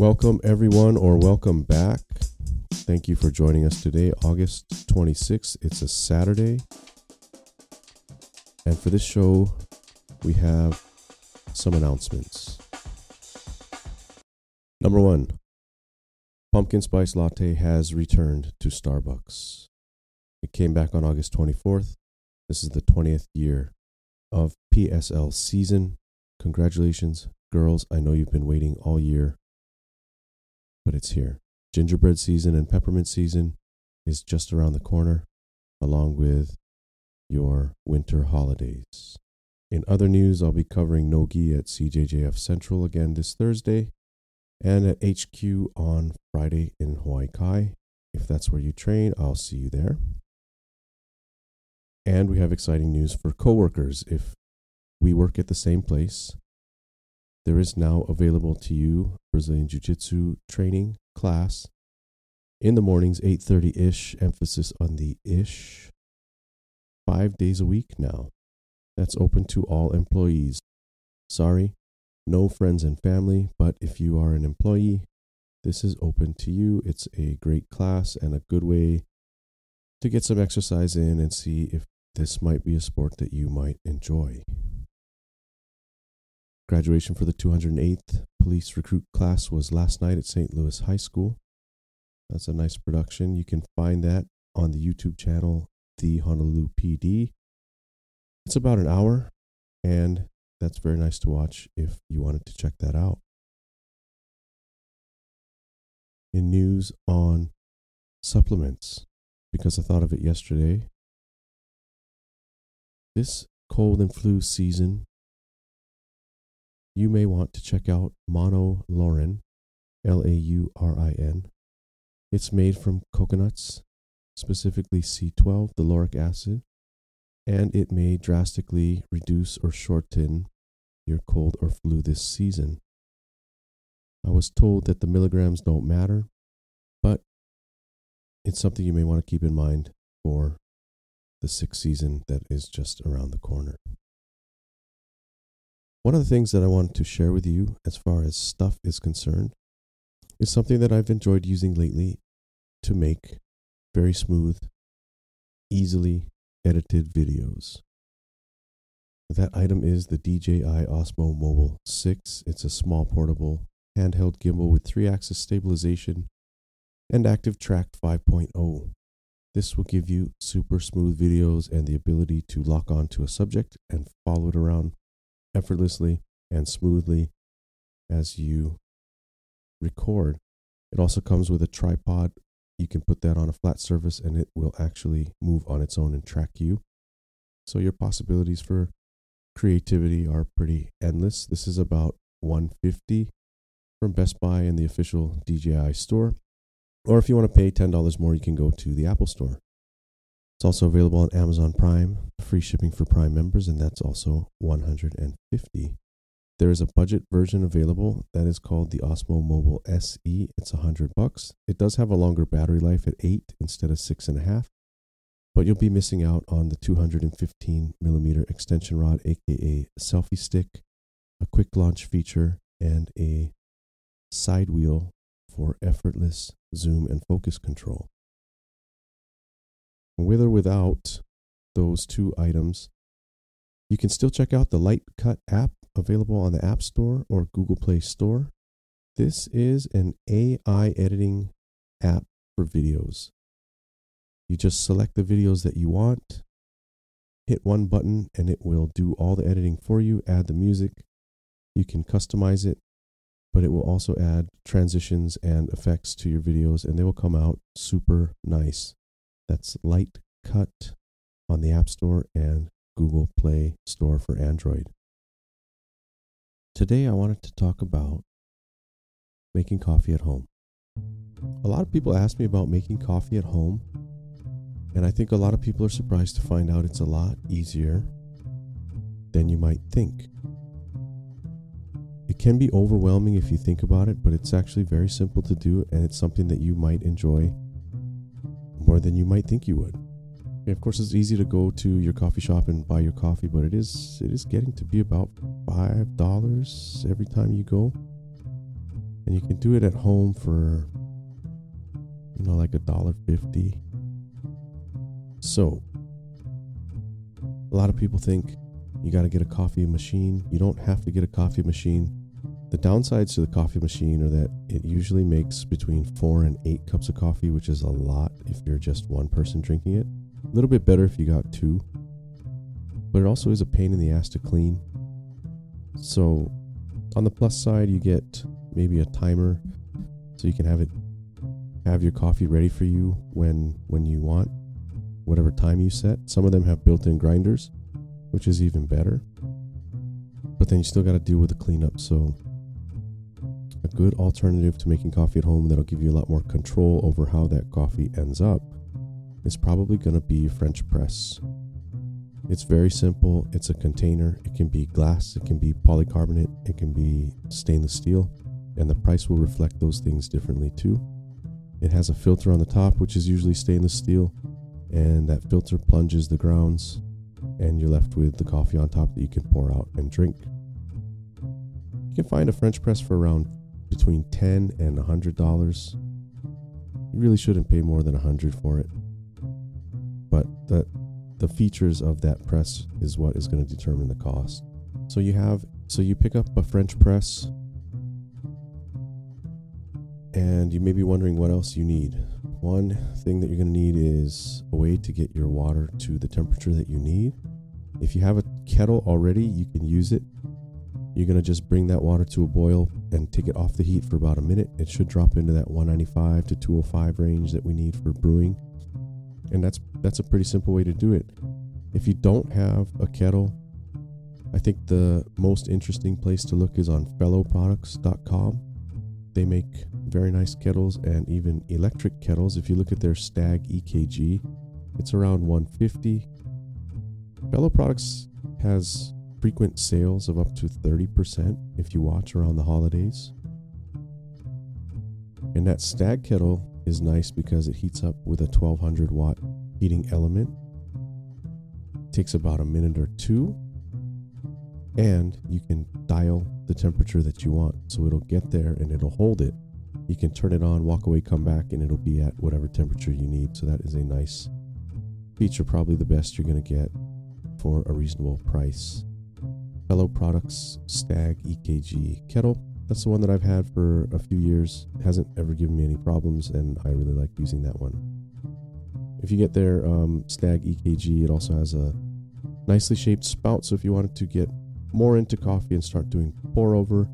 Welcome, everyone, or welcome back. Thank you for joining us today, August 26th. It's a Saturday. And for this show, we have some announcements. Number one Pumpkin Spice Latte has returned to Starbucks. It came back on August 24th. This is the 20th year of PSL season. Congratulations, girls. I know you've been waiting all year, but it's here. Gingerbread season and peppermint season is just around the corner, along with your winter holidays. In other news, I'll be covering Nogi at CJJF Central again this Thursday and at HQ on Friday in Hawaii Kai. If that's where you train, I'll see you there. And we have exciting news for coworkers. If we work at the same place, there is now available to you Brazilian Jiu-Jitsu training class. In the mornings 8:30ish emphasis on the ish. 5 days a week now. That's open to all employees. Sorry no friends and family but if you are an employee this is open to you. It's a great class and a good way to get some exercise in and see if this might be a sport that you might enjoy Graduation for the 208th police recruit class was last night at St. Louis High School. That's a nice production. You can find that on the YouTube channel, The Honolulu PD. It's about an hour, and that's very nice to watch if you wanted to check that out. In news on supplements, because I thought of it yesterday, this cold and flu season you may want to check out monolaurin, L A U R I N. It's made from coconuts, specifically C12, the lauric acid, and it may drastically reduce or shorten your cold or flu this season. I was told that the milligrams don't matter, but it's something you may want to keep in mind for the sick season that is just around the corner. One of the things that I wanted to share with you as far as stuff is concerned is something that I've enjoyed using lately to make very smooth, easily edited videos. That item is the DJI Osmo Mobile 6. It's a small portable handheld gimbal with three axis stabilization and active track 5.0. This will give you super smooth videos and the ability to lock onto a subject and follow it around effortlessly and smoothly as you record. It also comes with a tripod. You can put that on a flat surface and it will actually move on its own and track you. So your possibilities for creativity are pretty endless. This is about 150 from Best Buy and the official DJI store. Or if you want to pay $10 more, you can go to the Apple store. It's also available on Amazon Prime, free shipping for Prime members, and that's also 150. There is a budget version available that is called the Osmo Mobile SE. It's 100 bucks. It does have a longer battery life at 8 instead of 6.5, but you'll be missing out on the 215 millimeter extension rod, aka selfie stick, a quick launch feature, and a side wheel for effortless zoom and focus control. With or without those two items, you can still check out the Lightcut app available on the App Store or Google Play Store. This is an AI editing app for videos. You just select the videos that you want, hit one button, and it will do all the editing for you, add the music. You can customize it, but it will also add transitions and effects to your videos, and they will come out super nice. That's Light Cut on the App Store and Google Play Store for Android. Today, I wanted to talk about making coffee at home. A lot of people ask me about making coffee at home, and I think a lot of people are surprised to find out it's a lot easier than you might think. It can be overwhelming if you think about it, but it's actually very simple to do, and it's something that you might enjoy more than you might think you would. Yeah, of course, it's easy to go to your coffee shop and buy your coffee, but it is it is getting to be about five dollars every time you go. And you can do it at home for, you know, like a dollar fifty. So, a lot of people think you got to get a coffee machine. You don't have to get a coffee machine. The downsides to the coffee machine are that it usually makes between four and eight cups of coffee, which is a lot if you're just one person drinking it. A little bit better if you got two, but it also is a pain in the ass to clean. So, on the plus side, you get maybe a timer so you can have it have your coffee ready for you when when you want whatever time you set. Some of them have built-in grinders, which is even better. But then you still got to deal with the cleanup. So good alternative to making coffee at home that'll give you a lot more control over how that coffee ends up is probably going to be French press. It's very simple. It's a container. It can be glass, it can be polycarbonate, it can be stainless steel, and the price will reflect those things differently too. It has a filter on the top, which is usually stainless steel, and that filter plunges the grounds, and you're left with the coffee on top that you can pour out and drink. You can find a French press for around between 10 and a $100. You really shouldn't pay more than a 100 for it. But the the features of that press is what is going to determine the cost. So you have so you pick up a French press and you may be wondering what else you need. One thing that you're going to need is a way to get your water to the temperature that you need. If you have a kettle already, you can use it. You're going to just bring that water to a boil and take it off the heat for about a minute. It should drop into that 195 to 205 range that we need for brewing. And that's that's a pretty simple way to do it. If you don't have a kettle, I think the most interesting place to look is on fellowproducts.com. They make very nice kettles and even electric kettles. If you look at their Stag EKG, it's around 150. Fellow Products has frequent sales of up to 30% if you watch around the holidays. And that Stag kettle is nice because it heats up with a 1200 watt heating element. It takes about a minute or two, and you can dial the temperature that you want. So it'll get there and it'll hold it you can turn it on, walk away, come back, and it'll be at whatever temperature you need. So that is a nice feature, probably the best you're going to get for a reasonable price. Fellow Products Stag EKG kettle. That's the one that I've had for a few years. It hasn't ever given me any problems, and I really like using that one. If you get their um, Stag EKG, it also has a nicely shaped spout. So if you wanted to get more into coffee and start doing pour over,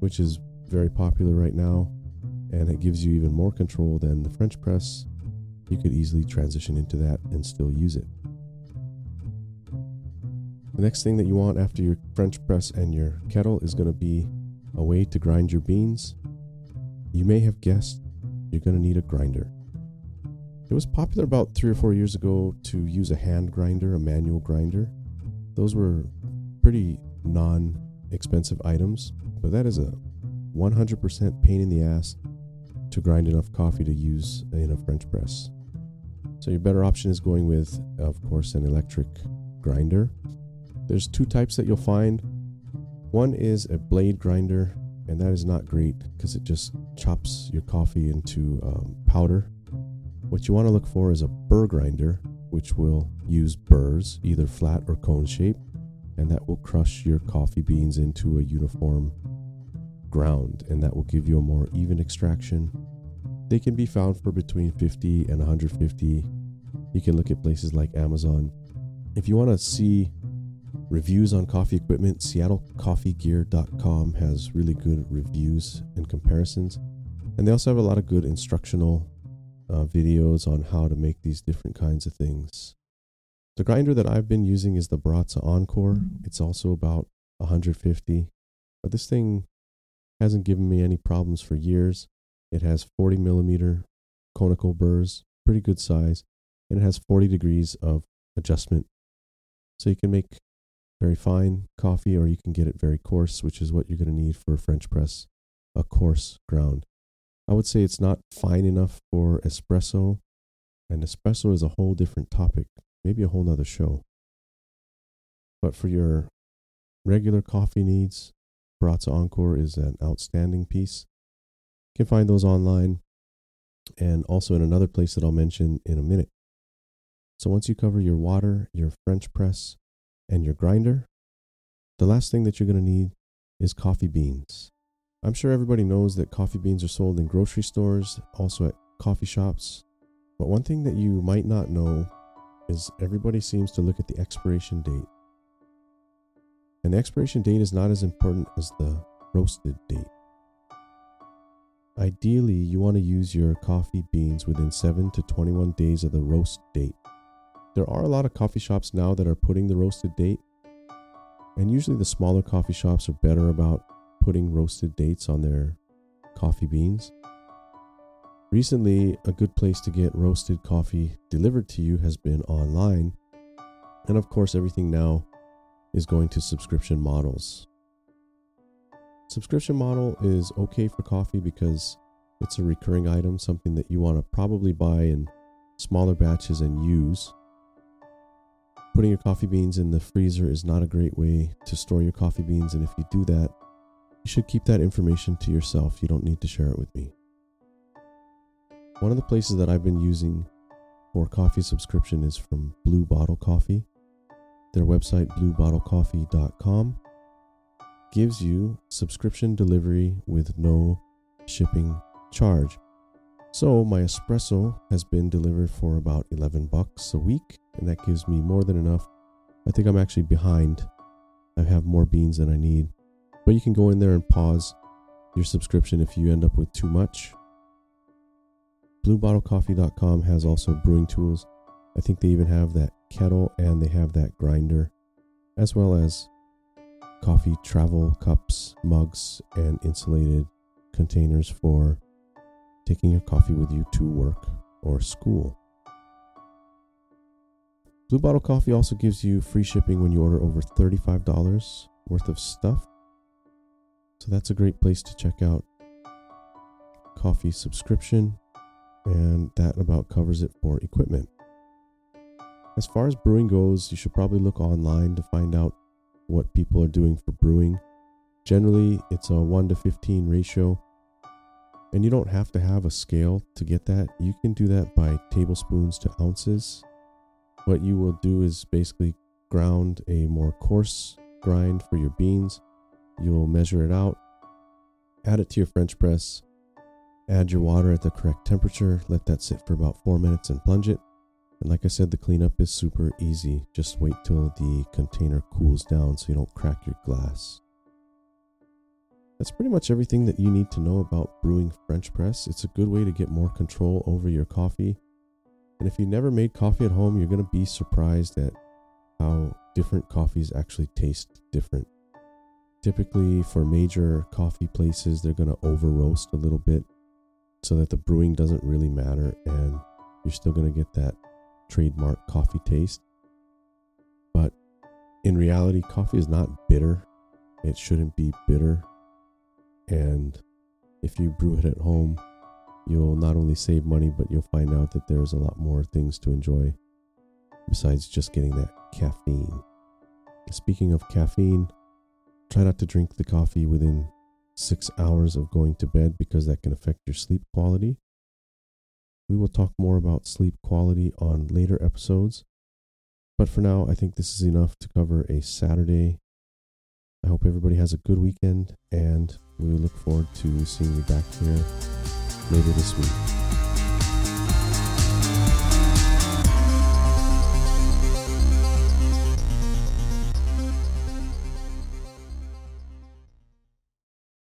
which is very popular right now, and it gives you even more control than the French press, you could easily transition into that and still use it. The next thing that you want after your French press and your kettle is going to be a way to grind your beans. You may have guessed you're going to need a grinder. It was popular about three or four years ago to use a hand grinder, a manual grinder. Those were pretty non expensive items, but that is a 100% pain in the ass to grind enough coffee to use in a French press. So your better option is going with, of course, an electric grinder. There's two types that you'll find. One is a blade grinder, and that is not great because it just chops your coffee into um, powder. What you want to look for is a burr grinder, which will use burrs, either flat or cone shape, and that will crush your coffee beans into a uniform ground, and that will give you a more even extraction. They can be found for between 50 and 150. You can look at places like Amazon. If you want to see reviews on coffee equipment, seattlecoffeegear.com has really good reviews and comparisons. And they also have a lot of good instructional uh, videos on how to make these different kinds of things. The grinder that I've been using is the Baratza Encore. It's also about 150, but this thing Hasn't given me any problems for years. It has 40 millimeter conical burrs, pretty good size, and it has 40 degrees of adjustment. So you can make very fine coffee or you can get it very coarse, which is what you're going to need for a French press, a coarse ground. I would say it's not fine enough for espresso, and espresso is a whole different topic, maybe a whole nother show. But for your regular coffee needs, Baratza Encore is an outstanding piece. You can find those online and also in another place that I'll mention in a minute. So once you cover your water, your French press, and your grinder, the last thing that you're going to need is coffee beans. I'm sure everybody knows that coffee beans are sold in grocery stores, also at coffee shops. But one thing that you might not know is everybody seems to look at the expiration date. And the expiration date is not as important as the roasted date. Ideally, you want to use your coffee beans within 7 to 21 days of the roast date. There are a lot of coffee shops now that are putting the roasted date, and usually the smaller coffee shops are better about putting roasted dates on their coffee beans. Recently, a good place to get roasted coffee delivered to you has been online, and of course, everything now is going to subscription models. Subscription model is okay for coffee because it's a recurring item, something that you want to probably buy in smaller batches and use. Putting your coffee beans in the freezer is not a great way to store your coffee beans, and if you do that, you should keep that information to yourself. You don't need to share it with me. One of the places that I've been using for coffee subscription is from Blue Bottle Coffee. Their website, bluebottlecoffee.com, gives you subscription delivery with no shipping charge. So my espresso has been delivered for about 11 bucks a week, and that gives me more than enough. I think I'm actually behind. I have more beans than I need. But you can go in there and pause your subscription if you end up with too much. BlueBottleCoffee.com has also brewing tools. I think they even have that kettle and they have that grinder, as well as coffee travel cups, mugs, and insulated containers for taking your coffee with you to work or school. Blue Bottle Coffee also gives you free shipping when you order over $35 worth of stuff. So that's a great place to check out coffee subscription, and that about covers it for equipment. As far as brewing goes, you should probably look online to find out what people are doing for brewing. Generally, it's a 1 to 15 ratio, and you don't have to have a scale to get that. You can do that by tablespoons to ounces. What you will do is basically ground a more coarse grind for your beans You'll measure it out, add it to your French press, add your water at the correct temperature, let that sit for about four minutes and plunge it. And like I said, the cleanup is super easy. Just wait till the container cools down so you don't crack your glass. That's pretty much everything that you need to know about brewing French press. It's a good way to get more control over your coffee. And if you never made coffee at home, you're going to be surprised at how different coffees actually taste different. Typically, for major coffee places, they're going to over roast a little bit so that the brewing doesn't really matter and you're still going to get that trademark coffee taste. But in reality, coffee is not bitter. It shouldn't be bitter. And if you brew it at home, you'll not only save money, but you'll find out that there's a lot more things to enjoy besides just getting that caffeine. Speaking of caffeine, Try not to drink the coffee within six hours of going to bed because that can affect your sleep quality. We will talk more about sleep quality on later episodes. But for now, I think this is enough to cover a Saturday. I hope everybody has a good weekend, and we look forward to seeing you back here later this week.